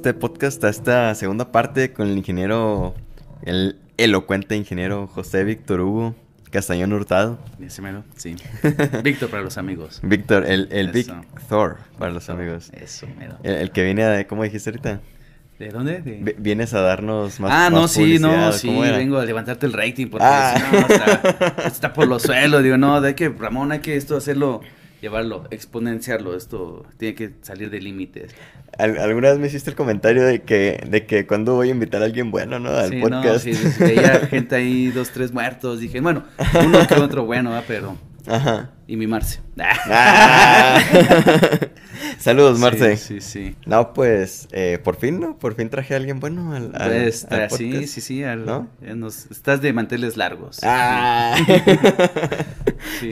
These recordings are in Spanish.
este podcast, a esta segunda parte con el ingeniero, el elocuente ingeniero José Víctor Hugo Castañón Hurtado. Ese mero, sí. Víctor para los amigos. Víctor, el, el Big Thor para los amigos. Eso, mero. El, que viene a, ¿cómo dijiste ahorita? ¿De dónde? Vienes a darnos más Ah, no, sí, no, sí, vengo a levantarte el rating porque ah. no, está, está, por los suelos. Digo, no, hay que, Ramón, hay que esto hacerlo llevarlo, exponenciarlo. Esto tiene que salir de límites. alguna vez me hiciste el comentario de que, de que cuando voy a invitar a alguien bueno, ¿no? Al sí, podcast. No, sí, veía gente ahí, dos, tres muertos. Dije, bueno, uno que otro bueno, ¿eh? pero. Ajá. Y mi Marce. Ah. Saludos, Marce. Sí, sí, No, pues, eh, por fin, ¿no? Por fin traje a alguien bueno al, al, pues, Sí, sí, sí. ¿no? estás de manteles largos. Ah.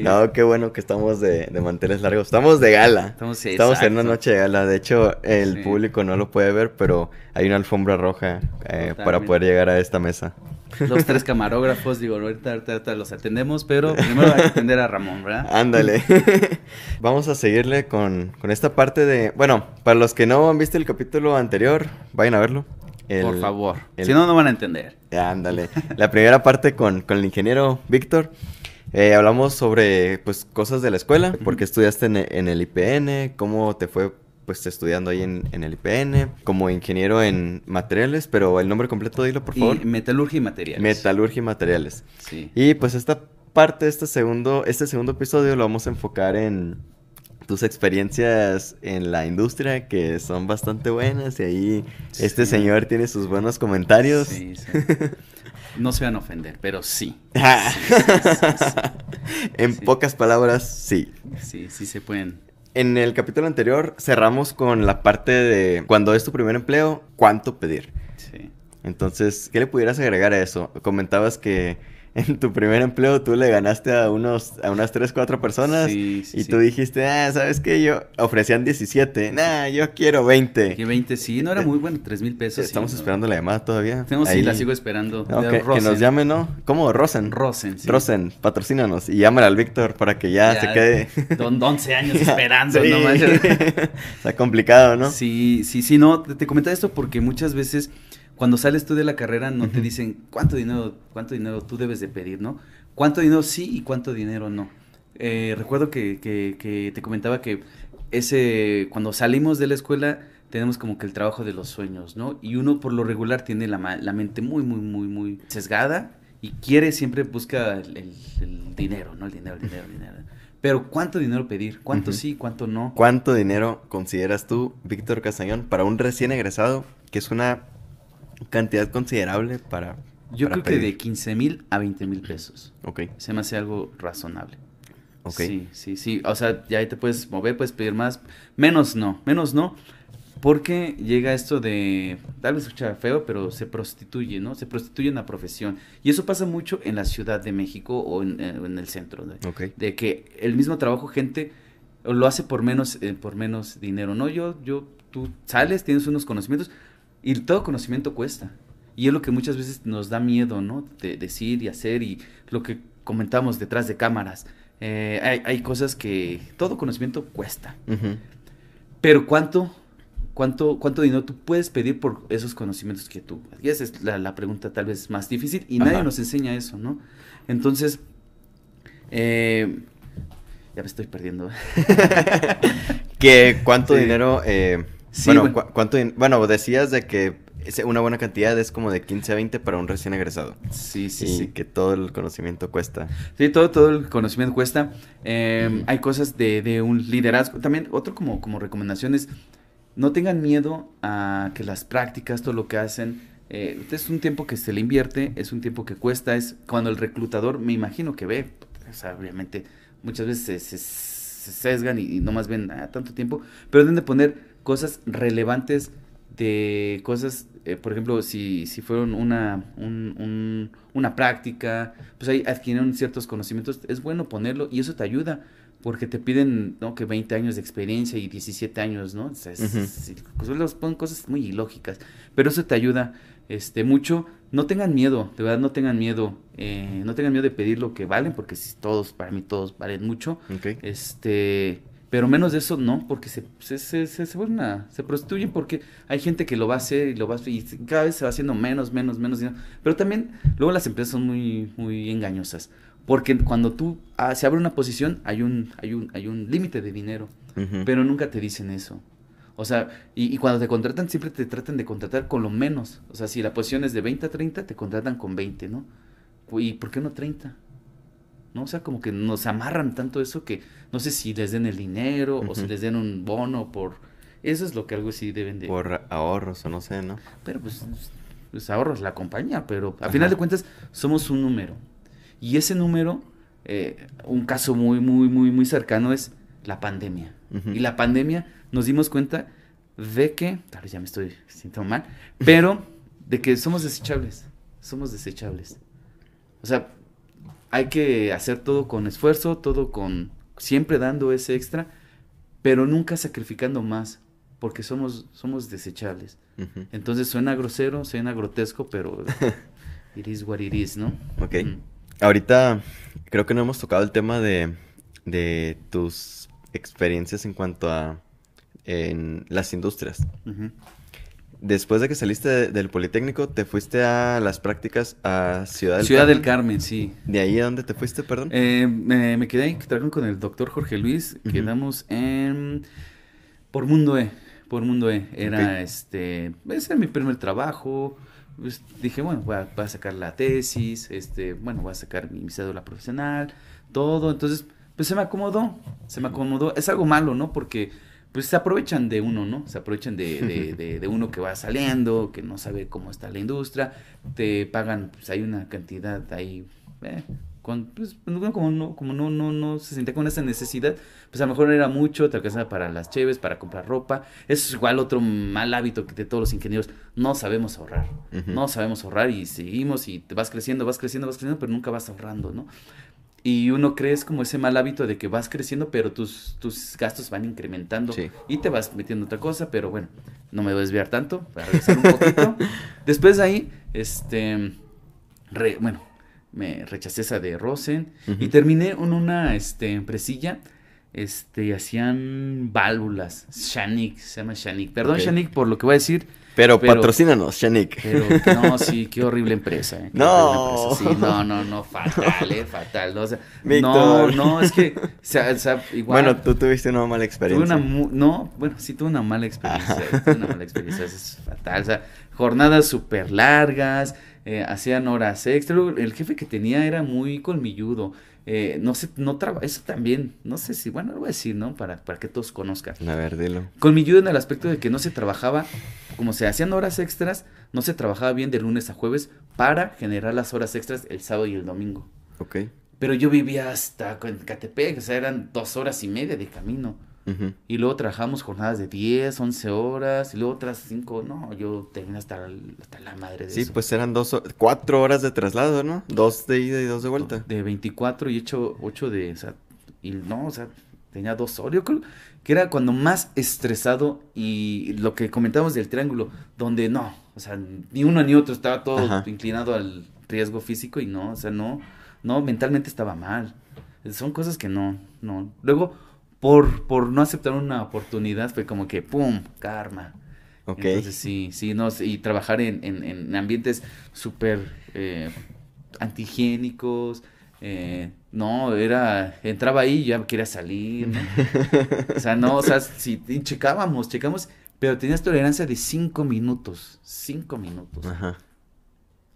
No, qué bueno que estamos de, de, manteles largos. Estamos de gala. Estamos, estamos en una noche de gala. De hecho, el público no lo puede ver, pero hay una alfombra roja eh, para poder llegar a esta mesa. Los tres camarógrafos, digo, ahorita, ahorita, los atendemos, pero primero hay que atender a Ramón, ¿verdad? Ándale. Vamos a seguirle con, con esta parte de... Bueno, para los que no han visto el capítulo anterior, vayan a verlo. Por favor. Si no, no van a entender. Ándale. La primera parte con, con el ingeniero Víctor. Eh, hablamos sobre pues cosas de la escuela, porque estudiaste en, en, el IPN, cómo te fue pues estudiando ahí en, en, el IPN, como ingeniero en materiales, pero el nombre completo dilo por favor. Y metalurgia y materiales. Metalurgia y materiales. Sí. Y pues esta parte, este segundo, este segundo episodio lo vamos a enfocar en tus experiencias en la industria que son bastante buenas y ahí este señor tiene sus buenos comentarios. Sí, sí. No se van a ofender, pero sí. en pocas palabras, sí. Sí, sí se pueden en el capítulo anterior cerramos con la parte de cuando es tu primer empleo, cuánto pedir. Sí. Entonces, ¿qué le pudieras agregar a eso? Comentabas que en tu primer empleo tú le ganaste a unos a unas 3, 4 personas y tú dijiste, ah, ¿sabes qué? Yo ofrecían 17, nah, yo quiero 20. Que 20, sí, no era muy bueno, 3 mil pesos. Estamos esperando la llamada todavía. Tenemos, sí, la sigo esperando. que, nos llame, ¿no? ¿Cómo? Rosen. Rosen, sí. Rosen, patrocínanos y llámale al Víctor para que ya, se quede. Don 11 años esperando, no Está complicado, ¿no? Sí, sí, sí, no, te, te comentaba esto porque muchas veces cuando sales tú de la carrera no te dicen cuánto dinero, cuánto dinero tú debes de pedir, ¿no? Cuánto dinero sí y cuánto dinero no. Eh, recuerdo que, que, te comentaba que ese, cuando salimos de la escuela tenemos como que el trabajo de los sueños, ¿no? Y uno por lo regular tiene la, la mente muy, muy, muy, muy sesgada y quiere, siempre busca el, dinero, ¿no? El dinero, el dinero, el dinero. Pero ¿cuánto dinero pedir? ¿Cuánto sí, cuánto no? ¿Cuánto dinero consideras tú, Víctor Castañón, para un recién egresado, que es una cantidad considerable para. Yo creo que de 15 mil a 20 mil pesos. Ok. Se me hace algo razonable. Ok. Sí, sí, sí. O sea, ya ahí te puedes mover, puedes pedir más. Menos no, menos no. Porque llega esto de, tal vez escucha feo, pero se prostituye, ¿no? Se prostituye en la profesión. Y eso pasa mucho en la Ciudad de México o en, eh, el centro. De, de, que el mismo trabajo, gente lo hace por menos, eh, por menos dinero, ¿no? Yo, yo, tú sales, tienes unos conocimientos, y todo conocimiento cuesta. Y es lo que muchas veces nos da miedo, ¿no? De decir y hacer y lo que comentamos detrás de cámaras. Eh, hay, hay, cosas que todo conocimiento cuesta. Pero ¿cuánto, cuánto, ¿cuánto dinero tú puedes pedir por esos conocimientos que tú? Y esa es la, pregunta tal vez más difícil y nadie nos enseña eso, ¿no? Entonces, eh, ya me estoy perdiendo. ¿Qué, ¿Cuánto dinero... Eh, bueno, ¿cuánto? Bueno, decías de que una buena cantidad es como de 15 a 20 para un recién egresado. Sí, sí, y sí. que todo el conocimiento cuesta. Sí, todo, todo el conocimiento cuesta. Em, hay cosas de, de, un liderazgo. También otro como, como recomendación es no tengan miedo a que las prácticas, todo lo que hacen, eh, es un tiempo que se le invierte, es un tiempo que cuesta, es cuando el reclutador, me imagino que ve, o sea, obviamente muchas veces se, sesgan y, no más ven a tanto tiempo, pero deben de poner cosas relevantes de cosas, eh, por ejemplo, si, si fueron una, un, una práctica, pues ahí adquirieron ciertos conocimientos, es bueno ponerlo y eso te ayuda, porque te piden, ¿no? Que 20 años de experiencia y 17 años, ¿no? O sea, pues, ponen cosas muy ilógicas, pero eso te ayuda este, mucho. No tengan miedo, de verdad no tengan miedo, eh, no tengan miedo de pedir lo que valen, porque si todos, para mí todos valen mucho. Este, Pero menos de eso no, porque se, se, se, se, se vuelven a- se prostituyen porque hay gente que lo va a hacer y lo va a hacer y cada vez se va haciendo menos, menos, menos dinero. Pero también luego las empresas son muy, muy engañosas. Porque cuando tú ah, se abre una posición hay un, hay un, hay un límite de dinero. Pero nunca te dicen eso. O sea, y, y cuando te contratan, siempre te tratan de contratar con lo menos. O sea, si la posición es de 20 a 30, te contratan con 20, ¿no? ¿Y por qué no 30? ¿No? O sea, como que nos amarran tanto eso que no sé si les den el dinero o si les den un bono por... Eso es lo que algo sí deben de... Por ahorros o no sé, ¿no? Pero pues, pues ahorros la compañía, pero a Ajá. final de cuentas somos un número. Y ese número, eh, un caso muy, muy, muy, muy cercano es la pandemia. Y la pandemia nos dimos cuenta de que, tal vez ya me estoy sintiendo mal, pero de que somos desechables, somos desechables. O sea, hay que hacer todo con esfuerzo, todo con, siempre dando ese extra, pero nunca sacrificando más, porque somos, somos desechables. Entonces suena grosero, suena grotesco, pero it is what it is, ¿no? Ok. Mm. Ahorita creo que no hemos tocado el tema de, de tus experiencias en cuanto a en las industrias. Después de que saliste de- del Politécnico, te fuiste a las prácticas a Ciudad del Ciudad del Carmen. Carmen, sí. ¿De ahí a dónde te fuiste, perdón? Eh, me, me quedé ahí, con el doctor Jorge Luis. Quedamos en. Por Mundo E. Por Mundo E. Era este. Ese era mi primer trabajo. Pues, dije, bueno, voy a, voy a sacar la tesis. Este, bueno, voy a sacar mi, mi cédula profesional. Todo. Entonces, pues se me acomodó. Se me acomodó. Es algo malo, ¿no? Porque. Pues se aprovechan de uno, ¿no? Se aprovechan de, de, de- de uno que va saliendo, que no sabe cómo está la industria, te pagan, pues hay una cantidad ahí, eh, con, pues, uno como no, como no, no, no se sentía con esa necesidad, pues a lo mejor era mucho, te alcanzaba para las cheves, para comprar ropa. Eso es igual otro mal hábito que de todos los ingenieros. No sabemos ahorrar. No sabemos ahorrar y seguimos y te vas creciendo, vas creciendo, vas creciendo, pero nunca vas ahorrando, ¿no? Y uno cree es como ese mal hábito de que vas creciendo, pero tus, tus gastos van incrementando Sí. y te vas metiendo otra cosa, pero bueno, no me voy a desviar tanto, para regresar un poquito. Después de ahí, este, re- bueno, me rechacé esa de Rosen y terminé en una este, empresilla, este, hacían válvulas, Shanik, se llama Shanik. Perdón, Ok. Shanik, por lo que voy a decir, Pero, pero- patrocínanos, Shanik. pero no, sí, qué horrible empresa. eh, qué No. horrible empresa, Sí, no, no, no, fatal, eh, fatal. No, o sea, no, es que, o sea, o sea, igual. Bueno, tú tuviste una mala Tuve experiencia. una mu- no, bueno, sí tuve una mala experiencia, tuve una mala experiencia, eso es fatal, o sea, jornadas súper largas, eh, hacían horas extra, el jefe que tenía era muy colmilludo, eh, no sé, no traba, eso también, no sé si, bueno, lo voy a decir, ¿no? Para, para que todos conozcan. A ver, dilo. Colmilludo en el aspecto de que no se trabajaba, como se hacían horas extras, no se trabajaba bien de lunes a jueves para generar las horas extras el sábado y el domingo. Ok. Pero yo vivía hasta en Catepec, o sea, eran dos horas y media de camino. Y luego trabajamos jornadas de 10, 11 horas, y luego otras 5, no, yo terminé hasta, hasta la madre de Sí, eso. pues eran dos, cuatro horas de traslado, ¿no? Dos de ida y dos de vuelta. De 24 y 8, 8 de, o sea, y no, o sea, tenía dos horas, yo creo que era cuando más estresado y lo que comentamos del triángulo, donde no, o sea, ni uno ni otro estaba todo Ajá. inclinado al riesgo físico y no, o sea, no, no, mentalmente estaba mal. Son cosas que no, no. Luego, por, por no aceptar una oportunidad, fue como que, ¡pum! Karma. Ok. Entonces sí, sí, no, y trabajar en, en, en ambientes súper eh, antihigiénicos, eh, no, era, entraba ahí y ya quería salir, ¿no? O sea, no, o sea, sí, y checábamos, checamos, pero tenías tolerancia de cinco minutos, cinco minutos. Ajá.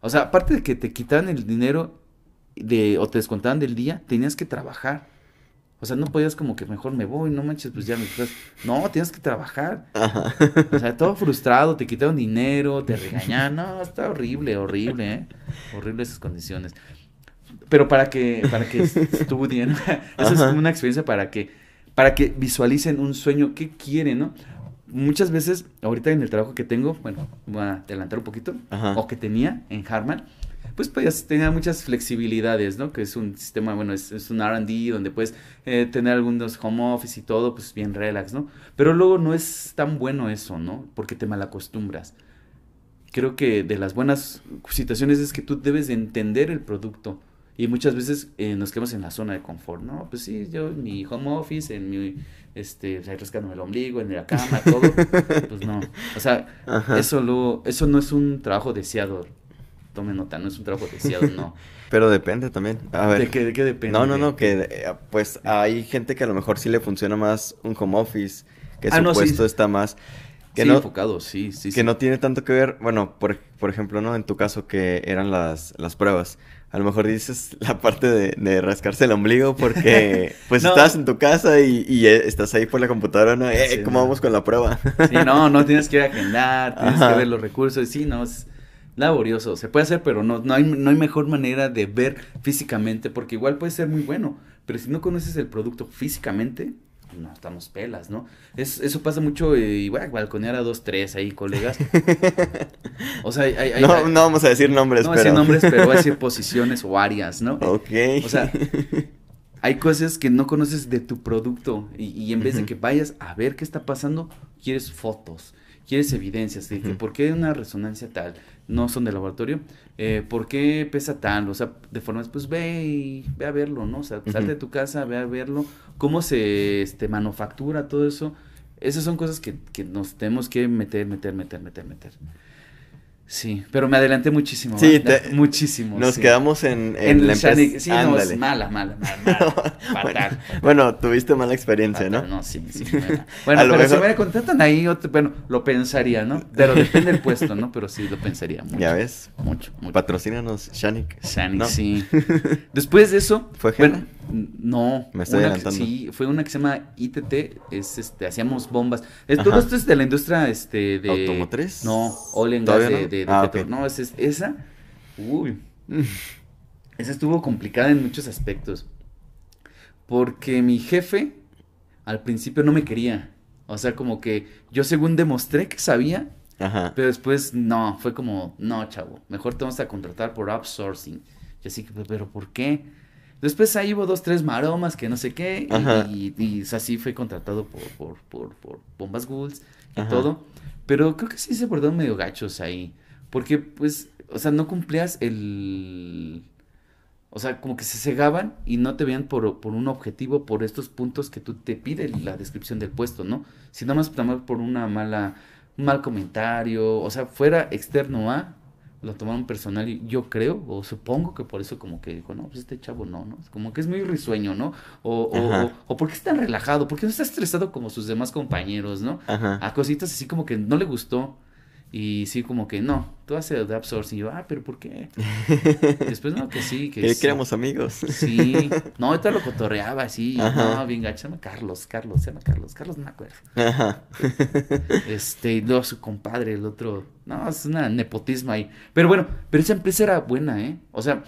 O sea, aparte de que te quitaban el dinero de, o te descontaban del día, tenías que trabajar. O sea, no podías como que mejor me voy, no manches, pues ya me estás. No, tienes que trabajar. Ajá. O sea, todo frustrado, te quitaron dinero, te regañaban. No, está horrible, horrible, ¿eh? Horrible esas condiciones. Pero para que, para que estuvo bien, eso es como una experiencia para que, para que visualicen un sueño, qué quieren, ¿no? Muchas veces, ahorita en el trabajo que tengo, bueno, voy a adelantar un poquito, Ajá. o que tenía en Harman, pues, pues tenía muchas flexibilidades, ¿no? Que es un sistema, bueno, es, es un R&D donde puedes eh, tener algunos home office y todo, pues bien relax, ¿no? Pero luego no es tan bueno eso, ¿no? Porque te malacostumbras. Creo que de las buenas situaciones es que tú debes de entender el producto Y muchas veces eh, nos quedamos en la zona de confort, ¿no? Pues sí, yo en mi home office, en mi, este, o sea, rascándome el ombligo, en la cama, todo. pues no. O sea, Ajá. eso, lo, eso no es un trabajo deseado. Tome nota, no es un trabajo deseado, no. Pero depende también. A ver. ¿De qué, de qué depende? No, no, no, que eh, pues hay gente que a lo mejor sí le funciona más un home office, que Ah, su no, sí. puesto está más, que sí, no, enfocado, sí, sí, que sí. no tiene tanto que ver, bueno, por, por ejemplo, ¿no? En tu caso que eran las, las pruebas. A lo mejor dices la parte de, de rascarse el ombligo porque pues No. estás en tu casa y, y, eh, estás ahí por la computadora, ¿no? Eh, Sí, ¿Cómo no. vamos con la prueba? Sí, no, no tienes que agendar, tienes Ajá. que ver los recursos, sí, no, es laborioso, se puede hacer, pero no, no, hay, no hay mejor manera de ver físicamente, porque igual puede ser muy bueno, pero si no conoces el producto físicamente, no, estamos pelas, ¿no? Es, eso pasa mucho, eh, igual, balconear a dos, tres ahí, colegas. O sea, hay... no, hay- no vamos a decir nombres, no pero... decir nombres, pero voy a decir posiciones o áreas, ¿no? Ok. O sea, hay cosas que no conoces de tu producto y, y en vez de que vayas a ver qué está pasando, quieres fotos, quieres evidencias de que por qué una resonancia tal, no son de laboratorio, eh, por qué pesa tal, o sea, de formas, pues ve y ve a verlo, ¿no? O sea, salte de tu casa, ve a verlo, cómo se este, manufactura todo eso. Esas son cosas que, que nos tenemos que meter, meter, meter, meter, meter. Sí, pero me adelanté muchísimo. Sí, muchísimo. Nos sí. quedamos en, en, En la Shani- empresa. sí, no, es mala, mala, mala, mala. fatal. Bueno, tuviste mala experiencia, fatal, ¿no? sí, sí. Bueno, Bueno, pero si mejor- me contratan ahí, otro- bueno, lo pensaría, ¿no? Pero depende del puesto, ¿no? Pero sí, lo pensaría mucho. Ya ves. Mucho, mucho. Patrocínanos, Shanik. Shani, ¿no? sí. Después de eso, ¿Fue bueno, no. Me estoy que- adelantando. Sí, fue una que se llama ITT, es este, hacíamos bombas. Es- todo esto es de la industria este de ¿Automotriz? No, oil and gas ¿Todavía de, no? de- de Ah. No, es, es- esa. Uy. Esa estuvo complicada en muchos aspectos. Porque mi jefe al principio no me quería. O sea, como que yo según demostré que sabía, Ajá. pero después no, fue como, no, chavo, mejor te vamos a contratar por outsourcing. Y así que, pero ¿por qué? Después ahí hubo dos, tres maromas que no sé qué, y, Ajá. y, y así fue contratado por, por, por, por Bombas Ghouls y Ajá. todo. Pero creo que sí se portaron medio gachos ahí. Porque, pues, o sea, no cumplías el... O sea, como que se cegaban y no te veían por, por un objetivo, por estos puntos que tú te pide la descripción del puesto, ¿no? Si nada más nada más por una mala, un mal comentario, o sea, fuera externo a, lo tomaron personal y yo creo, o supongo que por eso como que dijo, no, pues este chavo no, ¿no? Como que es muy risueño, ¿no? O, o, o, o porque es tan relajado, porque no está estresado como sus demás compañeros, ¿no? Ajá. A cositas así como que no le gustó. Y sí, como que no, tú haces de outsourcing. Y yo, ah, pero ¿por qué? Después, no, que sí, que Que sí. que éramos amigos. Sí, no, ahorita lo cotorreaba así. Ajá. No, bien gacho, se llama Carlos, Carlos, se llama Carlos, Carlos no me acuerdo. Ajá. Este, y luego su compadre, el otro. No, es una nepotismo ahí. Pero bueno, pero esa empresa era buena, ¿eh? O sea,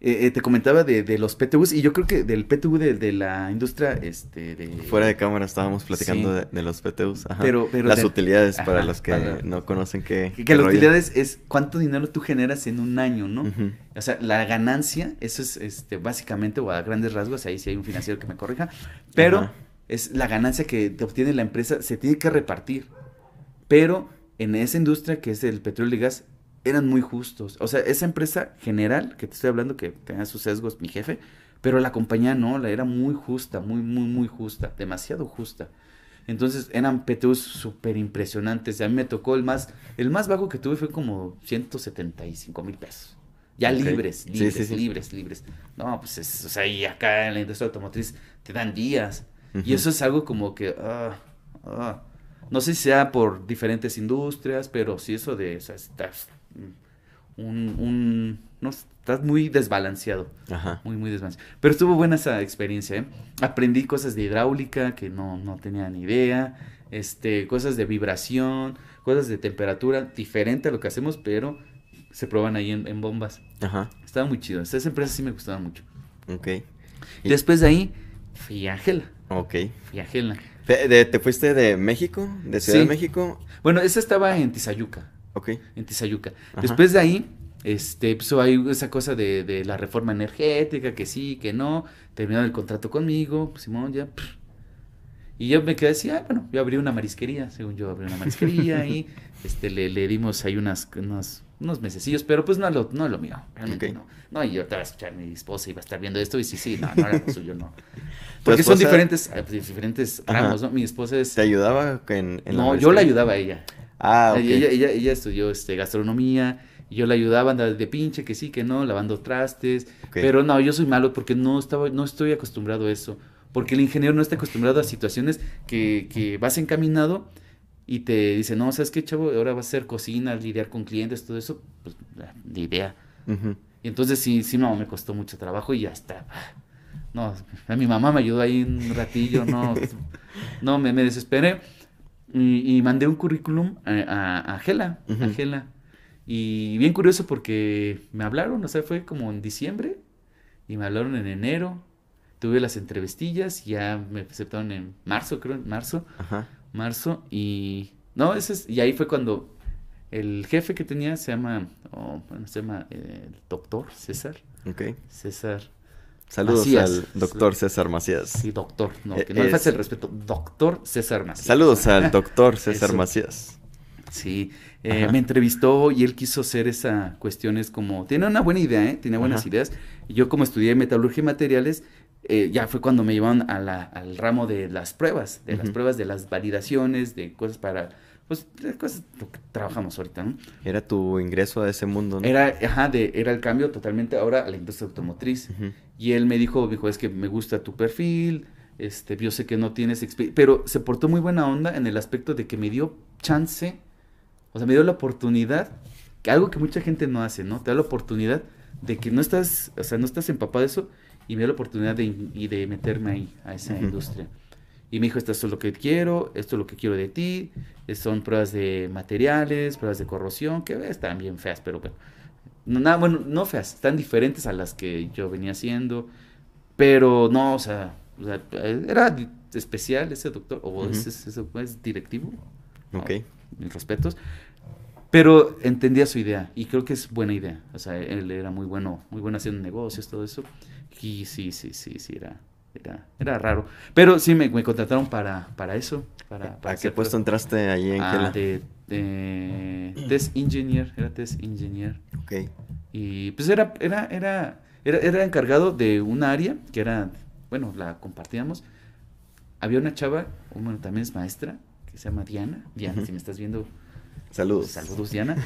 eh, eh, te comentaba de, de los PTUs y yo creo que del PTU de, de la industria, este, de... Fuera de cámara estábamos platicando Sí. de, de los PTUs. Ajá. Pero- pero Las de- utilidades para los que para- no conocen qué. Que, qué la rollo. utilidad es, cuánto dinero tú generas en un año, ¿no? O sea, la ganancia, eso es este, básicamente, o a grandes rasgos, ahí sí hay un financiero que me corrija, pero Ajá. es la ganancia que te obtiene la empresa, se tiene que repartir. Pero en esa industria que es el petróleo y gas, eran muy justos. O sea, esa empresa general, que te estoy hablando, que tenía sus sesgos, mi jefe, pero la compañía no, la era muy justa, muy, muy, muy justa, demasiado justa. Entonces eran PTUs súper impresionantes. A mí me tocó el más, el más bajo que tuve fue como 175 mil pesos. Ya libres, libres, sí, sí. libres, libres. No, pues es, o sea, y acá en la industria automotriz te dan días. Y eso es algo como que, ah, ah. no sé si sea por diferentes industrias, pero sí eso de, o sea, un, un, no, estás muy desbalanceado. Ajá. Muy, muy desbalanceado. Pero estuvo buena esa experiencia, ¿eh? Aprendí cosas de hidráulica que no, no tenía ni idea, este, cosas de vibración, cosas de temperatura, diferente a lo que hacemos, pero se prueban ahí en, en bombas. Ajá. Estaba muy chido. Esas empresas sí me gustaban mucho. Ok. Y- Después de ahí, fui a Gela. Ok. Fui a Gela. Fe- de- ¿Te fuiste de México? ¿De Ciudad Sí. de México? Bueno, esa estaba en Tizayuca. Ok. En Tizayuca. Ajá. Después de ahí, este, pues hay esa cosa de, de la reforma energética, que sí, que no. Terminaron el contrato conmigo, pues, Simón, ya. pff. Y yo me quedé así, ah, bueno, yo abrí una marisquería, según yo abrí una marisquería y este, le, le dimos ahí unas, unas unos mesecillos, pero pues no es lo, no es lo mío, realmente Ok. no. No, y yo te voy a escuchar, mi esposa iba a estar viendo esto y sí, sí, no, no era lo suyo, no. Porque son diferentes, eh, pues, diferentes Ajá. ramos, ¿no? Mi esposa es... ¿Te ayudaba en, en no, la yo la ayudaba a ella. Ah, ok. ella, ella, ella estudió este, gastronomía, y yo la ayudaba a andar de pinche, que sí, que no, lavando trastes. Ok. Pero no, yo soy malo porque no, estaba, no estoy acostumbrado a eso. Porque el ingeniero no está acostumbrado a situaciones que, que vas encaminado y te dice, no, ¿sabes qué, chavo? Ahora vas a hacer cocina, lidiar con clientes, todo eso. Pues, ah, ni idea. Ujú. Y entonces sí, sí, no, me costó mucho trabajo y ya está. No, mi mamá me ayudó ahí un ratillo, no, no, me, me desesperé y, y mandé un currículum a, a, a Gela, a. Gela. Y bien curioso porque me hablaron, o sea, fue como en diciembre y me hablaron en enero. Tuve las entrevistillas y ya me aceptaron en marzo, creo, en marzo Ajá. marzo y no ese es, y ahí fue cuando el jefe que tenía se llama oh, bueno, se llama eh, el doctor César Ok. César Saludos Macías. al doctor César Macías. sí doctor no Eh, que no le es- falta el respeto doctor César Macías Saludos al doctor César. Macías. sí eh, me entrevistó y él quiso hacer esa cuestiones como tiene una buena idea eh tiene buenas Ajá. ideas yo como estudié metalurgia y materiales eh, ya fue cuando me llevaron a la- al ramo de las pruebas de las pruebas de las validaciones de cosas para pues de cosas lo que trabajamos ahorita ¿no? Era tu ingreso a ese mundo, ¿no? Era, ajá, de, era el cambio totalmente ahora a la industria automotriz. Y él me dijo, dijo, es que me gusta tu perfil, este, yo sé que no tienes experiencia, pero se portó muy buena onda en el aspecto de que me dio chance, o sea, me dio la oportunidad, que algo que mucha gente no hace, ¿no? Te da la oportunidad de que no estás, o sea, no estás empapado de eso, y me dio la oportunidad de, y de meterme ahí, a esa industria. Y me dijo, esto es lo que quiero, esto es lo que quiero de ti, son pruebas de materiales, pruebas de corrosión, que están bien feas, pero bueno. No, nada, bueno, no feas, están diferentes a las que yo venía haciendo, pero no, o sea, o sea, era especial ese doctor, o Ujú. es, es- es- es directivo, ¿no? Ok. mis respetos, pero entendía su idea y creo que es buena idea, o sea, él era muy bueno, muy bueno haciendo negocios, todo eso, y sí, sí, sí, sí, era, era, era raro, pero sí me, me contrataron para, para eso, para, para ¿A qué puesto entraste ahí en Ah, de, de test engineer, era test engineer. Ok. Y pues era, era, era, era, era encargado de un área que era, bueno, la compartíamos. Había una chava, bueno, también es maestra, que se llama Diana. Diana, si me estás viendo, Saludos. saludos Diana.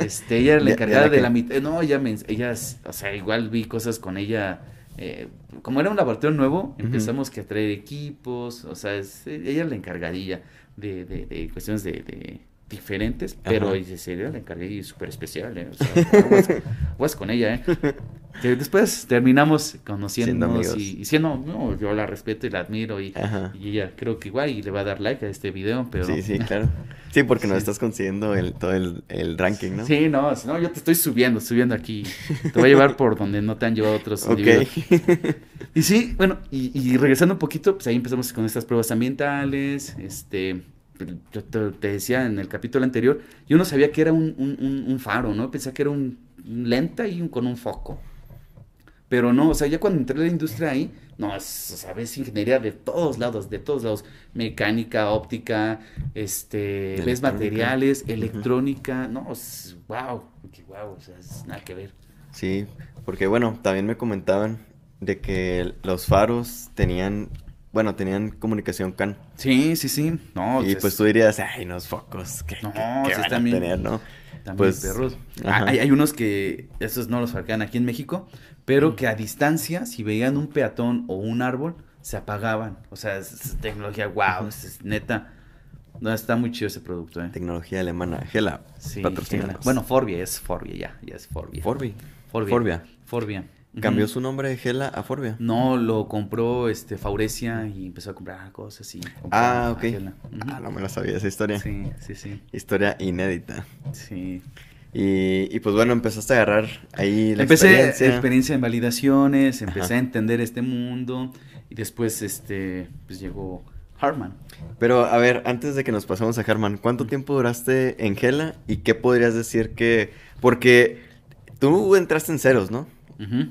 Este, ella era la encargada de la mitad. No, ella, me, ella, o sea, igual vi cosas con ella. Eh, como era un laboratorio nuevo, empezamos que a traer equipos, o sea, es- ella es la encargadilla de, de, de cuestiones de, de diferentes, pero Ajá. sería la encargadilla súper especial, ¿eh? O sea, con ella, ¿eh? Después terminamos conociéndonos y, y siendo, no, yo la respeto y la admiro y, y ella creo que igual y le va a dar like a este video, pero... Sí, sí, claro. Sí, porque nos Sí. estás consiguiendo el, todo el, el ranking, ¿no? Sí, no, no, yo te estoy subiendo, subiendo aquí. Te voy a llevar por donde no te han llevado otros Ok. individuos. Y sí, bueno, y, y regresando un poquito, pues ahí empezamos con estas pruebas ambientales, este, yo te, te decía en el capítulo anterior, yo no sabía que era un, un- faro, ¿no? Pensaba que era un, un lenta y un, con un foco. Pero no, o sea, ya cuando entré a la industria ahí, no, es, o sea, ves ingeniería de todos lados, de todos lados, mecánica, óptica, este, ves Electrónica. materiales, electrónica, no, es, wow, wow, o sea, es nada que ver. Sí, porque bueno, también me comentaban de que los faros tenían, bueno, tenían comunicación CAN. Sí, sí, sí, no, y es- pues tú dirías, ay, unos focos, ¿qué, No, qué- qué van a bien. tener, no? También Pues, perros. Ah, Hay, hay unos que, esos no los fabrican aquí en México, pero que a distancia, si veían un peatón o un árbol, se apagaban. O sea, es, tecnología, wow, es, es neta. No, está muy chido ese producto, eh. Tecnología alemana, Gela, Sí. Gela. Bueno, Forbia, es Forbia ya, ya es Forbia. Forbi. Forbia. Forbia. Forbia. Cambió su nombre de Gela a Forbia. No, lo compró este Faurecia y empezó a comprar cosas y Ah, ok. Ah, no me la sabía esa historia. Sí, sí, sí. Historia inédita. Sí. Y, y pues bueno, empezaste a agarrar ahí la empecé experiencia. experiencia en validaciones, empecé Ajá. a entender este mundo y después este pues llegó Harman. Pero a ver, antes de que nos pasemos a Harman, ¿cuánto tiempo duraste en Gela y qué podrías decir que... Porque tú entraste en ceros, ¿no? Ujú.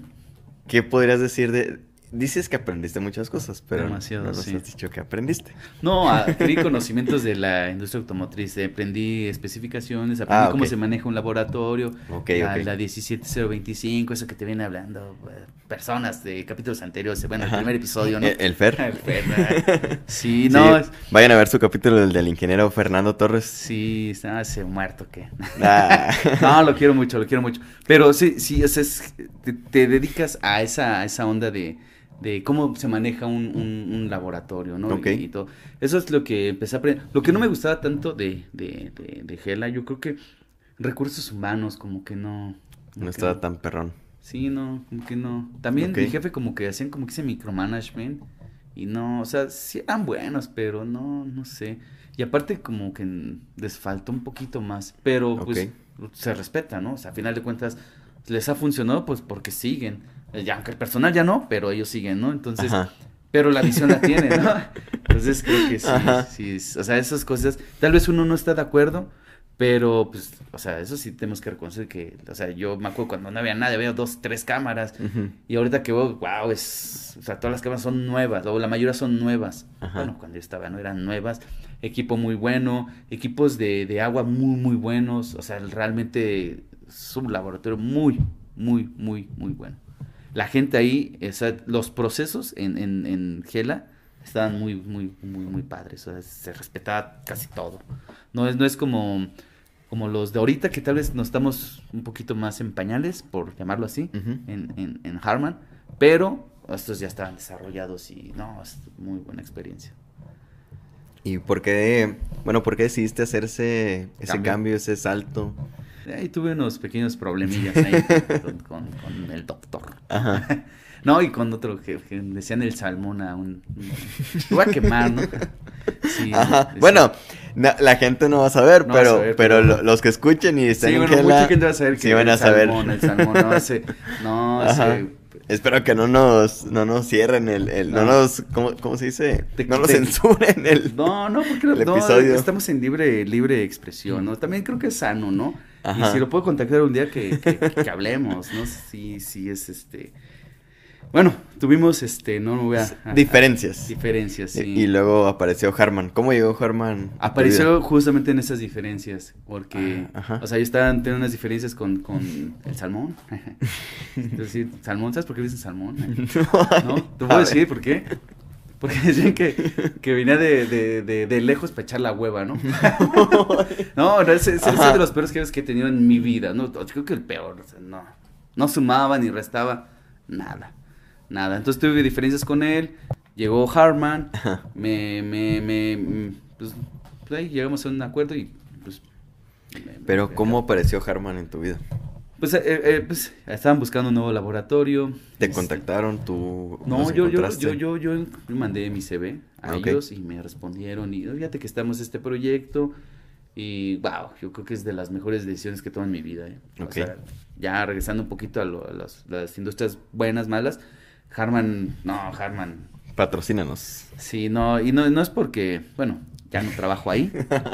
¿Qué podrías decir de... dices que aprendiste muchas cosas, pero Demasiado, no nos sí. has dicho que aprendiste. No, adquirí conocimientos de la industria automotriz. Aprendí especificaciones, aprendí Ah, cómo se maneja un laboratorio. Ok, la, ok. la 17025, eso que te viene hablando eh, personas de capítulos anteriores. Bueno, el primer episodio, ¿no? El, el Fer. El Fer. Sí, no, Vayan a ver su capítulo del, del ingeniero Fernando Torres. sí, está hace muerto que. Ah. No, lo quiero mucho, lo quiero mucho. Pero sí, sí, o sea, es- te, te dedicas a esa, a esa onda de, de cómo se maneja un, un- un laboratorio, ¿no? Ok. Y, y todo. Eso es lo que empecé a aprender. Lo que no me gustaba tanto de, de, de, de Gela, yo creo que recursos humanos, como que no. como no estaba tan perrón. Sí, no, como que no. También Ok. mi jefe como que hacían como que ese micromanagement y no, o sea, sí eran buenos, pero no, no sé. Y aparte como que les faltó un poquito más, pero pues se respeta, ¿no? O sea, a final de cuentas les ha funcionado pues porque siguen. Eh, Ya, aunque el personal ya no, pero ellos siguen, ¿no? Entonces, Ajá. pero la visión la tiene, ¿no? Entonces creo que sí, sí, o sea, esas cosas, tal vez uno no está de acuerdo, pero pues, o sea, eso sí tenemos que reconocer que, o sea, yo me acuerdo cuando no había nada, había dos, tres cámaras, Ujú. y ahorita que veo, wow, es, o sea, todas las cámaras son nuevas, o la mayoría son nuevas. Ajá. Bueno, cuando yo estaba, ¿no? Eran nuevas, equipo muy bueno, equipos de, de agua muy, muy buenos, o sea, realmente es un laboratorio muy, muy, muy, muy bueno. La gente ahí, o sea, los procesos en, en, en Gela estaban muy, muy, muy, muy padres, o sea, se respetaba casi todo. No es, no es como, como los de ahorita, que tal vez nos estamos un poquito más en pañales, por llamarlo así, en, en, en Harman, pero estos ya estaban desarrollados y no, es muy buena experiencia. ¿Y por qué, bueno, por qué decidiste hacer ese, ese Cambio. cambio, ese salto? Ahí tuve unos pequeños problemillas ahí con, con- con el doctor. Ajá. No, y con otro que, que decían el salmón a un... Lo voy a quemar, ¿no? Sí, Ajá. decía- Bueno, la gente no va a saber, No va a pero, saber, pero, pero- lo- los que escuchen y estén Sí, en bueno, Gela, mucha gente va a saber que sí van el a saber. salmón, el salmón, no, ese, no, Ajá. ese, Espero que no nos, no nos cierren el, el- no. No. nos, ¿cómo, cómo se dice? Te- no nos te- censuren el. No, no, porque el no, episodio. estamos en libre, libre expresión, ¿no? También creo que es sano, ¿no? Ajá. Y si lo puedo contactar un día que, que, que hablemos, ¿no? Sí, sí es este. Bueno, tuvimos este, no me voy a. a- Diferencias. a- diferencias, sí. Y, y luego apareció Harman. ¿Cómo llegó Harman? Apareció justamente en esas diferencias, porque, Ah, ajá. o sea, yo estaba teniendo unas diferencias con, con el salmón. es decir, salmón, ¿sabes por qué dicen salmón? ¿No? ¿Te puedo decir por qué? Porque decían que, que venía de, de, de, de lejos para echar la hueva, ¿no? no, no, ese, ese es Ajá. de los peores que he tenido en mi vida, ¿no? Creo que el peor, o sea, no. No sumaba ni restaba nada, nada. Entonces tuve diferencias con él, llegó Harman, Ajá. me, me, me, mm, pues, pues ahí llegamos a un acuerdo y pues... me- Pero me- ¿cómo apareció Harman en tu vida? Pues, eh, eh, pues estaban buscando un nuevo laboratorio. ¿Te contactaron? ¿Tú No, yo, yo, yo, yo, yo mandé mi CV a ellos y me respondieron y "Oh, fíjate que estamos en este proyecto y wow, yo creo que es de las mejores decisiones que tomo en mi vida. ¿eh? O Ok. sea, ya regresando un poquito a, lo- a las, las industrias buenas, malas, Harman, no, Harman, Patrocínanos. sí, no, y no, no es porque, bueno, ya no trabajo ahí,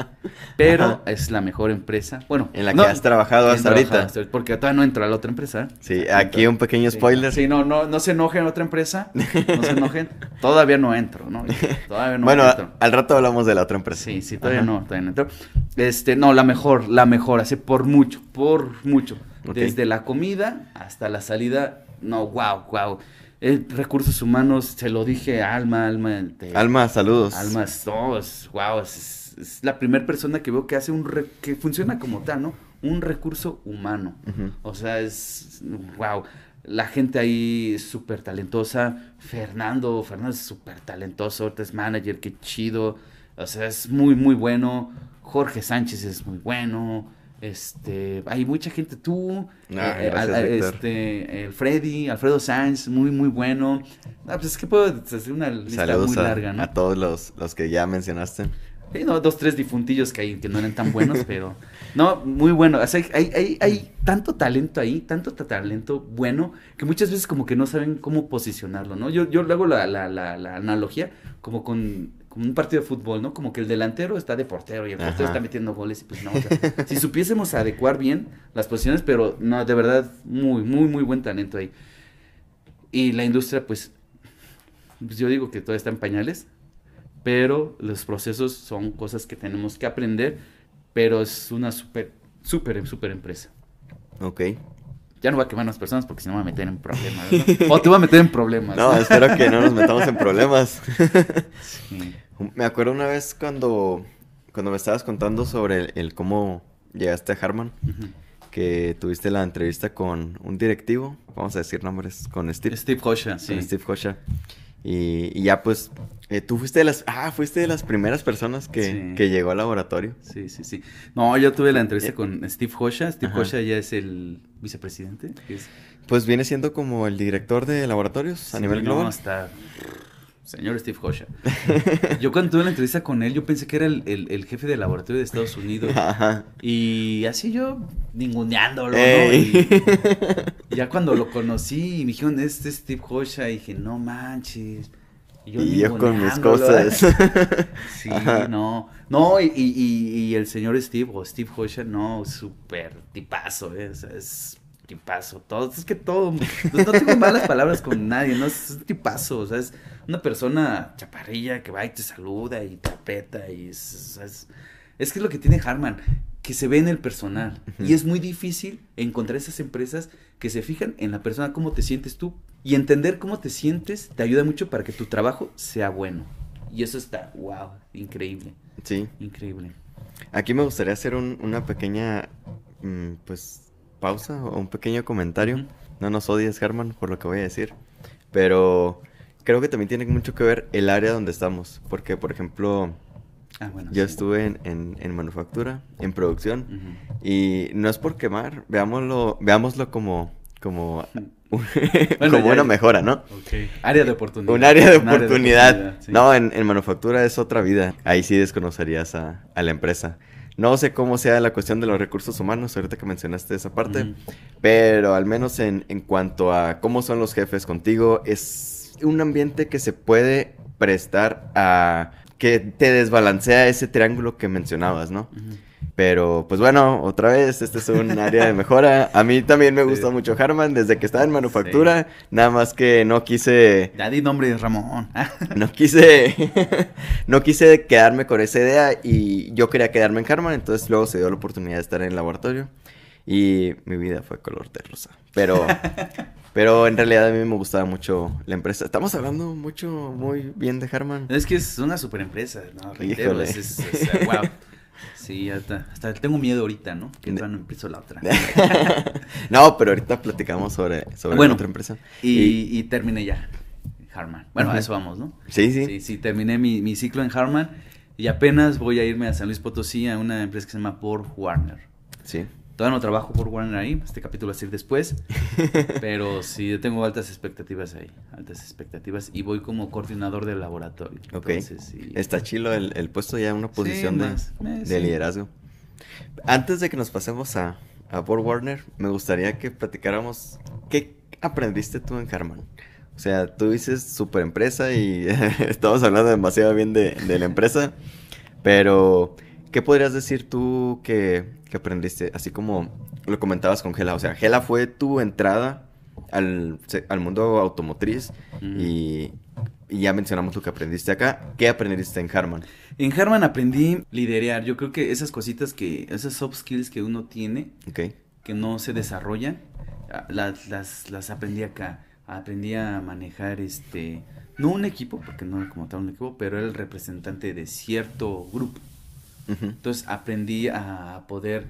pero Ajá. es la mejor empresa, bueno, En la no, que has trabajado hasta ahorita. hasta- porque todavía no entro a la otra empresa. Sí, aquí un pequeño spoiler. Sí, no, no, no se enojen otra empresa. No se enojen. Todavía no entro, ¿no? Todavía no bueno, entro. al rato hablamos de la otra empresa. Sí, sí, todavía Ajá. no, todavía no entro. Este, no, la mejor, la mejor, así por mucho, por mucho. Desde la comida hasta la salida, no, wow, wow. Eh, recursos humanos, se lo dije Alma, Alma. te- Alma, saludos. Alma, es- no, es, wow, es, es la primera persona que veo que hace un, re- que funciona como tal, ¿no? Un recurso humano. O sea, es, wow, la gente ahí es súper talentosa. Fernando, Fernando es súper talentoso, ahorita es manager, qué chido. O sea, es muy, muy bueno. Jorge Sánchez es muy bueno. Este, hay mucha gente, tú, Ah, eh, gracias, al- Víctor. este, el Freddy, Alfredo Sánchez, muy, muy bueno. Ah, pues es que puedo hacer una lista Saludos muy a, larga, ¿no? a todos los, los que ya mencionaste. Sí, no, dos, tres difuntillos que hay que no eran tan buenos, pero no, muy bueno. O sea, hay, hay, hay tanto talento ahí, tanto ta- talento bueno, que muchas veces como que no saben cómo posicionarlo, ¿no? Yo, yo le hago la, la, la, la analogía como con, con un partido de fútbol, ¿no? Como que el delantero está de portero y el portero Ajá. está metiendo goles y pues no. o sea, si supiésemos adecuar bien las posiciones, pero no, de verdad, muy, muy, muy buen talento ahí. Y la industria, pues, pues yo digo que todo está en pañales, pero los procesos son cosas que tenemos que aprender, pero es una súper, súper, súper empresa. Ok. Ya no voy a quemar a las personas porque si no me voy a meter en problemas. ¿no? o te voy a meter en problemas. No, espero que no nos metamos en problemas. sí. Me acuerdo una vez cuando, cuando me estabas contando sobre el, el cómo llegaste a Harman, uh -huh. que tuviste la entrevista con un directivo, vamos a decir nombres, con Steve. Steve Hosha, sí. Con Steve Hosha. Y, y, ya pues, eh, tú fuiste de las, ah, fuiste de las primeras personas que, sí. que, llegó al laboratorio. Sí, sí, sí. No, yo tuve la entrevista con Steve Hosha. Steve Ajá. Hosha ya es el vicepresidente. Es... Pues viene siendo como el director de laboratorios sí, a nivel global. Está señor Steve Hosha. yo cuando tuve la entrevista con él, yo pensé que era el, el, el jefe del laboratorio de Estados Unidos. Ajá. Y así yo ninguneándolo, Ey. ¿no? Y ya cuando lo conocí y me dijeron, este es Steve Hosha, y dije, no manches. Y yo, y yo con mis cosas. sí, Ajá. no. No, y, y, y, el señor Steve, o Steve Hosha, no, súper tipazo, ¿eh? O sea, es tipazo. Todo, es que todo. No, no tengo malas palabras con nadie, ¿no? Es un tipazo, o sea, es una persona chaparrilla que va y te saluda y te aprieta y es, es, es que es lo que tiene Harman, que se ve en el personal. Uh -huh. Y es muy difícil encontrar esas empresas que se fijan en la persona, cómo te sientes tú. Y entender cómo te sientes te ayuda mucho para que tu trabajo sea bueno. Y eso está, wow, increíble. Sí. Increíble. Aquí me gustaría hacer un, una pequeña, mmm, pues, pausa o un pequeño comentario. Uh -huh. No nos odies, Herman, por lo que voy a decir. Pero creo que también tiene mucho que ver el área donde estamos. Porque, por ejemplo, ah, bueno, yo sí. estuve en, en, en, manufactura, en producción. Uh -huh. Y no es por quemar, veámoslo, veámoslo como, como, bueno, como una mejora, ¿no? Okay. Área de oportunidad. Un área de oportunidad. Área de oportunidad sí. No, en, en, manufactura es otra vida. Ahí sí desconocerías a, a la empresa. No sé cómo sea la cuestión de los recursos humanos, ahorita que mencionaste esa parte, pero al menos en, en, cuanto a cómo son los jefes contigo, es un ambiente que se puede prestar a que te desbalancea ese triángulo que mencionabas, ¿no? Uh -huh. Pero, pues bueno, otra vez, este es un área de mejora. A mí también me gustó sí. mucho Harman desde que estaba en manufactura. Sí. Nada más que no quise. Ya di nombre de Ramón. no quise. no quise quedarme con esa idea y yo quería quedarme en Harman. Entonces luego se dio la oportunidad de estar en el laboratorio. Y mi vida fue color de rosa. Pero. Pero en realidad a mí me gustaba mucho la empresa. Estamos hablando mucho, muy bien de Harman. Es que es una super empresa, ¿no? Reitero, es, es, es, wow. Sí, hasta, hasta tengo miedo ahorita, ¿no? Que no empiezo la otra. no, pero ahorita platicamos sobre, sobre bueno, otra empresa. Y, y... y, terminé ya Harman. Bueno, a eso vamos, ¿no? Sí, sí. Sí, sí, terminé mi, mi, ciclo en Harman y apenas voy a irme a San Luis Potosí a una empresa que se llama Por Warner. Sí. Todavía no trabajo por Warner ahí, este capítulo va a ser después, pero sí tengo altas expectativas ahí, altas expectativas, y voy como coordinador del laboratorio. Ok, Entonces, sí. está chilo el, el, puesto ya en una posición sí, de, eh, de sí. liderazgo. Antes de que nos pasemos a, a Board Warner, me gustaría que platicáramos qué aprendiste tú en Harman. O sea, tú dices super empresa y estamos hablando demasiado bien de, de la empresa, pero ¿qué podrías decir tú que que aprendiste? Así como lo comentabas con Gela. O sea, Gela fue tu entrada al, al mundo automotriz mm. y, y, ya mencionamos lo que aprendiste acá. ¿Qué aprendiste en Harman? En Harman aprendí liderar. Yo creo que esas cositas que, esas soft skills que uno tiene, okay. que no se desarrollan, las, las, las aprendí acá. Aprendí a manejar este, no un equipo, porque no como tal un equipo, pero era el representante de cierto grupo. Uh -huh. Entonces aprendí a poder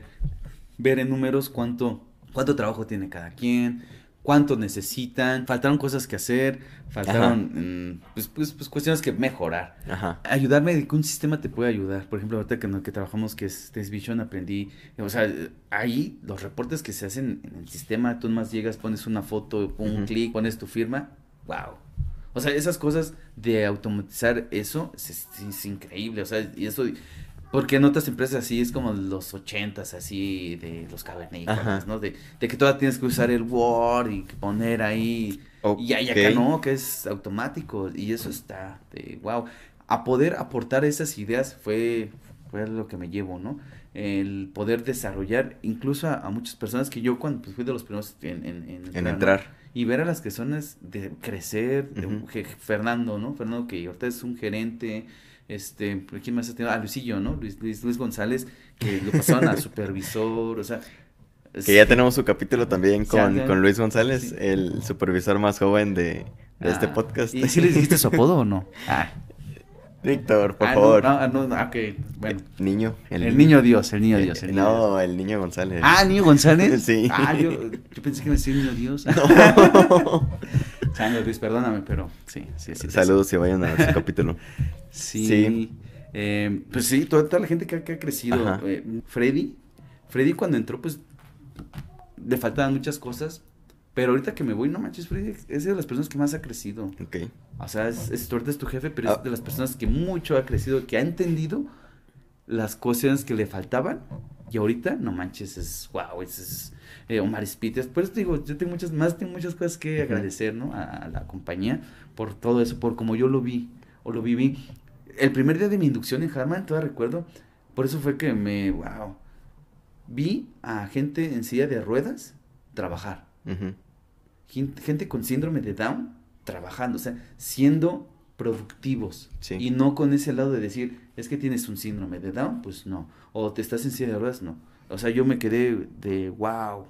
ver en números cuánto, cuánto trabajo tiene cada quien, cuánto necesitan, faltaron cosas que hacer, faltaron mmm, pues, pues, pues, cuestiones que mejorar. Ajá. Ayudarme de que un sistema te puede ayudar. Por ejemplo, ahorita que, en el que trabajamos, que es Test Vision, aprendí, o sea, ahí los reportes que se hacen en el sistema, tú más llegas, pones una foto, un uh -huh. clic, pones tu firma, wow. O sea, esas cosas de automatizar eso es, es, es increíble, o sea, y eso porque en otras empresas así es como los ochentas, así de los cavernícolas, ¿no? De, de, que todavía tienes que usar el Word y poner ahí. Okay. Y, y acá no, que es automático. Y eso está de wow. A poder aportar esas ideas fue, fue lo que me llevo, ¿no? El poder desarrollar incluso a, a muchas personas que yo cuando pues, fui de los primeros en, en, en entrar. En entrar. ¿no? y ver a las personas de crecer, de Ujú. je- Fernando, ¿no? Fernando que ahorita es un gerente, este, ¿quién más ha tenido? Ah, Luisillo, ¿no? Luis, Luis, Luis González, que lo pasaron a supervisor, o sea. Que ya tenemos su capítulo también con, con Luis González, Sí. el supervisor más joven de, de este Ah, podcast. ¿Y si le dijiste su apodo o no? Ah, Víctor, por ah, favor. No, no, no, ok, bueno. El niño. El, niño Dios, el niño Dios. el niño Dios. no, el niño González. Ah, Niño González. Sí. Ah, yo, yo pensé que me decía Niño Dios. No. Luis, perdóname, pero sí, sí, sí. Saludos y vayan a su capítulo. Sí. Sí. Eh, pues sí, toda, toda la gente que, ha- que ha crecido. Eh, Freddy, Freddy cuando entró, pues le faltaban muchas cosas. Pero ahorita que me voy, no manches, Freddy es de las personas que más ha crecido. Ok. O sea, es, es, tú es tu jefe, pero Ah. es de las personas que mucho ha crecido, que ha entendido las cosas que le faltaban. Y ahorita, no manches, es wow, es, es eh, Omar Spites. Por eso te digo, yo tengo muchas más, tengo muchas cosas que agradecer, ¿no? A, a la compañía por todo eso, por como yo lo vi o lo viví. El primer día de mi inducción en Harman, todavía recuerdo, por eso fue que me, wow, vi a gente en silla de ruedas trabajar gente con síndrome de Down trabajando, o sea, siendo productivos. Sí. Y no con ese lado de decir, es que tienes un síndrome de Down, pues no. O te estás en silla de ruedas, no. O sea, yo me quedé de wow,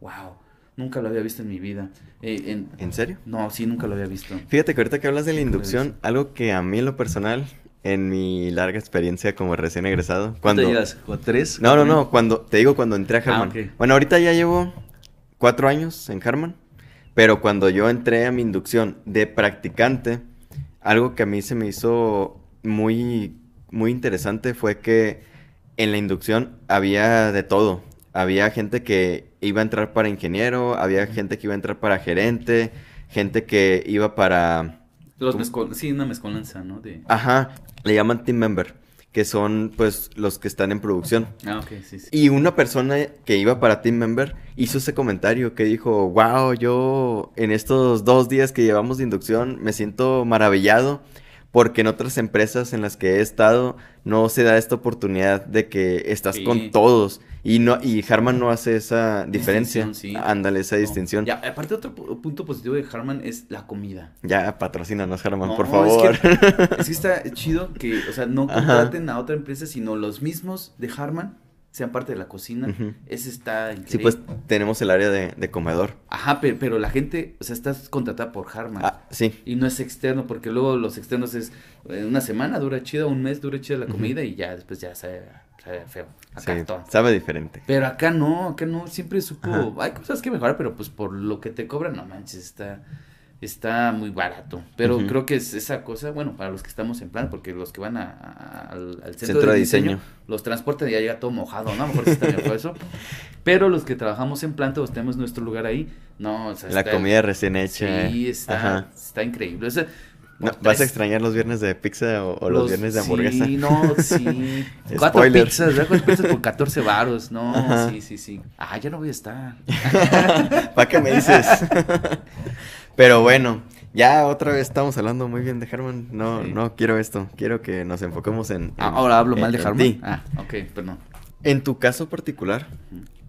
wow. Nunca lo había visto en mi vida. Eh, en- ¿En serio? no, sí, nunca lo había visto. Fíjate que ahorita que hablas de la inducción, algo que a mí en lo personal, en mi larga experiencia como recién egresado, cuando... ¿Cuándo llegas? ¿Con tres? No, no, no, cuando, te digo cuando entré a Ah, Harman. Bueno, ahorita ya llevo cuatro años en Harman, pero cuando yo entré a mi inducción de practicante, algo que a mí se me hizo muy, muy interesante fue que en la inducción había de todo. Había gente que iba a entrar para ingeniero, había gente que iba a entrar para gerente, gente que iba para... Los mezcol- sí, una mezcolanza, ¿no? De... Ajá, le llaman team member, que son pues los que están en producción. Ah, ok, sí, sí. Y una persona que iba para Team Member hizo ese comentario que dijo, wow, yo en estos dos días que llevamos de inducción me siento maravillado porque en otras empresas en las que he estado no se da esta oportunidad de que estás Sí. con todos y no y Harman no hace esa diferencia. Sí. Ándale, esa No. distinción. Ya, Ya, aparte otro pu- punto positivo de Harman es la comida. patrocínanos Harman, No, por es favor. que- Es que está chido que, o sea, no Ajá. contraten a otra empresa, sino los mismos de Harman sean parte de la cocina. Ujú. Ese está increíble. sí, pues tenemos el área de, de comedor. Ajá, pero, pero la gente, o sea, está contratada por Harman. Ah, sí. Y no es externo, porque luego los externos es eh, una semana dura chido, un mes dura chida la comida y ya después ya sabe, sabe feo. A Sí, cartón. sabe diferente. Pero acá no, acá no, siempre supo, Ajá. hay cosas que mejorar, pero pues por lo que te cobran, no manches, está, está muy barato. Pero creo que es esa cosa, bueno, para los que estamos en plan, porque los que van a, a- al, al centro, Centro de diseño, diseño. los transportan y ya llega todo mojado, ¿no? A lo mejor está mejor eso. Pero los que trabajamos en planta, pues tenemos nuestro lugar ahí, no, o sea, La está- comida recién hecha. Sí, está, Ajá. está increíble. O sea, No, por ¿Vas a extrañar los viernes de pizza o, o los, viernes de hamburguesa? Sí, no, sí. Cuatro pizzas. Cuatro pizzas por 14 varos. No, Ajá. sí, sí, sí. Ah, ya no voy a estar. ¿Para qué me dices? Pero bueno, ya otra vez estamos hablando muy bien de Harman. No, Sí. no quiero esto. Quiero que nos enfoquemos en. Ah, en- ahora hablo en- mal de Harman. ti. Ah, ok, perdón. En tu caso particular.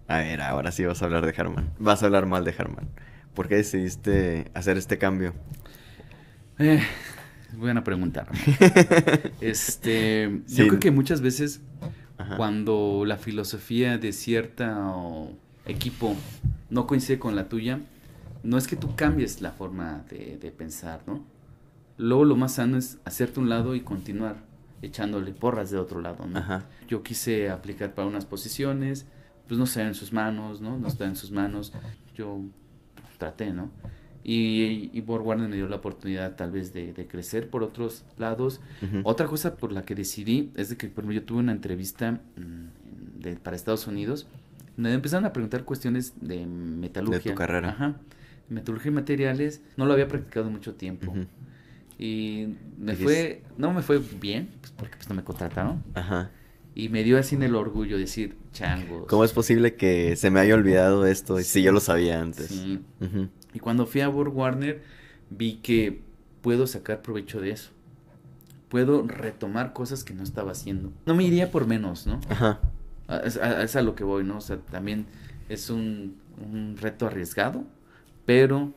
A ver, ahora sí vas a hablar de Harman. Vas a hablar mal de Harman. ¿Por qué decidiste hacer este cambio? Eh, buena pregunta. Este, Sí. yo creo que muchas veces Ajá. cuando la filosofía de cierta o, equipo no coincide con la tuya, no es que tú cambies la forma de, de pensar, ¿no? Luego lo más sano es hacerte un lado y continuar echándole porras de otro lado, ¿no? Ajá. Yo quise aplicar para unas posiciones, pues no está en sus manos, ¿no? No está en sus manos. Yo traté, ¿no? Y, y Warner me dio la oportunidad tal vez de, de crecer por otros lados. Otra cosa por la que decidí es de que por ejemplo, yo tuve una entrevista mm, de- para Estados Unidos donde me empezaron a preguntar cuestiones de metalurgia. De tu carrera. Ajá. Metalurgia y materiales. No lo había practicado mucho tiempo. Y me Dijiste- fue, no me fue bien, pues, porque pues no me contrataron. Ajá. Y me dio así en el orgullo decir, changos. ¿Cómo es posible que se me haya olvidado esto si yo lo sabía antes? Sí. Y cuando fui a Borg Warner, vi que puedo sacar provecho de eso. Puedo retomar cosas que no estaba haciendo. No me iría por menos, ¿no? Ajá. Es a, es a lo que voy, ¿no? O sea, también es un, un reto arriesgado, pero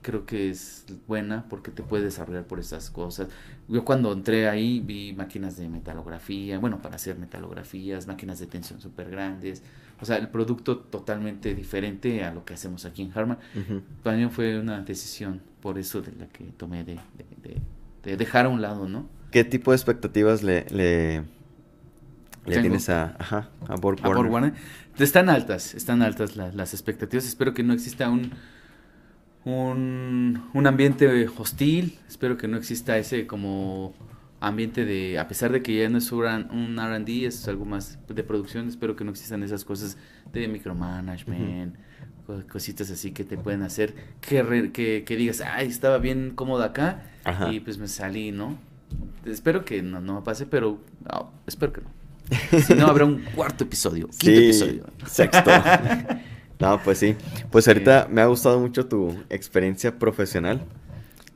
creo que es buena porque te puede desarrollar por esas cosas. Yo cuando entré ahí vi máquinas de metalografía, bueno, para hacer metalografías, máquinas de tensión súper grandes, o sea, el producto totalmente diferente a lo que hacemos aquí en Harman. Para mí fue una decisión por eso de la que tomé de, de, dejar a un lado, ¿no? ¿Qué tipo de expectativas le, le, tienes a, ajá, a Borg Warner? Están altas, están altas las expectativas. Espero que no exista un un, un ambiente hostil, espero que no exista ese como ambiente de, a pesar de que ya no es un RD, es algo más de producción, espero que no existan esas cosas de micromanagement, cositas así que te pueden hacer que, que, que, digas, ay, estaba bien cómodo acá y pues me salí, ¿no? Espero que no, no me pase, pero espero que no. Si no, habrá un cuarto episodio, quinto episodio. Sexto. No, pues sí. Pues ahorita me ha gustado mucho tu experiencia profesional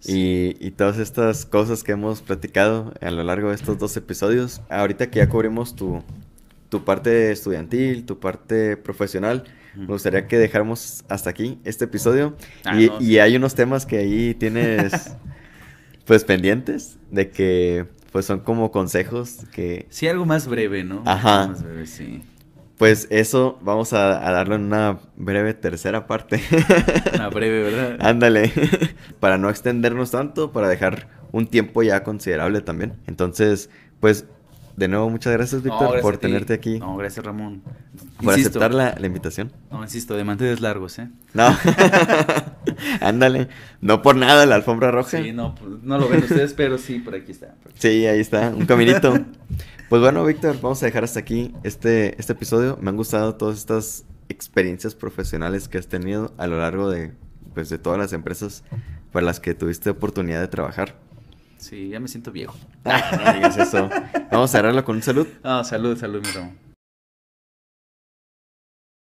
y, todas estas cosas que hemos platicado a lo largo de estos dos episodios. Ahorita que ya cubrimos tu, tu parte estudiantil, tu parte profesional, me gustaría que dejáramos hasta aquí este episodio. Ah, y, hay unos temas que ahí tienes pues pendientes de que pues son como consejos que... Sí, algo más breve, ¿no? Ajá. Más breve, sí. Pues eso vamos a, darle una breve tercera parte. Una breve, ¿verdad? Ándale. para no extendernos tanto, para dejar un tiempo ya considerable también. Entonces, pues, de nuevo, muchas gracias, Víctor, por tenerte aquí. No, gracias, Ramón. Por aceptar la, invitación. No, insisto, de manteles largos, ¿eh? No. Ándale. No por nada la alfombra roja. Sí, no, no lo ven ustedes, pero sí, por aquí está. Sí, ahí está, un caminito. Pues bueno, Víctor, vamos a dejar hasta aquí este, este episodio. Me han gustado todas estas experiencias profesionales que has tenido a lo largo de, pues, de todas las empresas para las que tuviste oportunidad de trabajar. Sí, ya me siento viejo. Ah, no digas eso. Vamos a cerrarlo con un salud. Ah, salud, salud, mi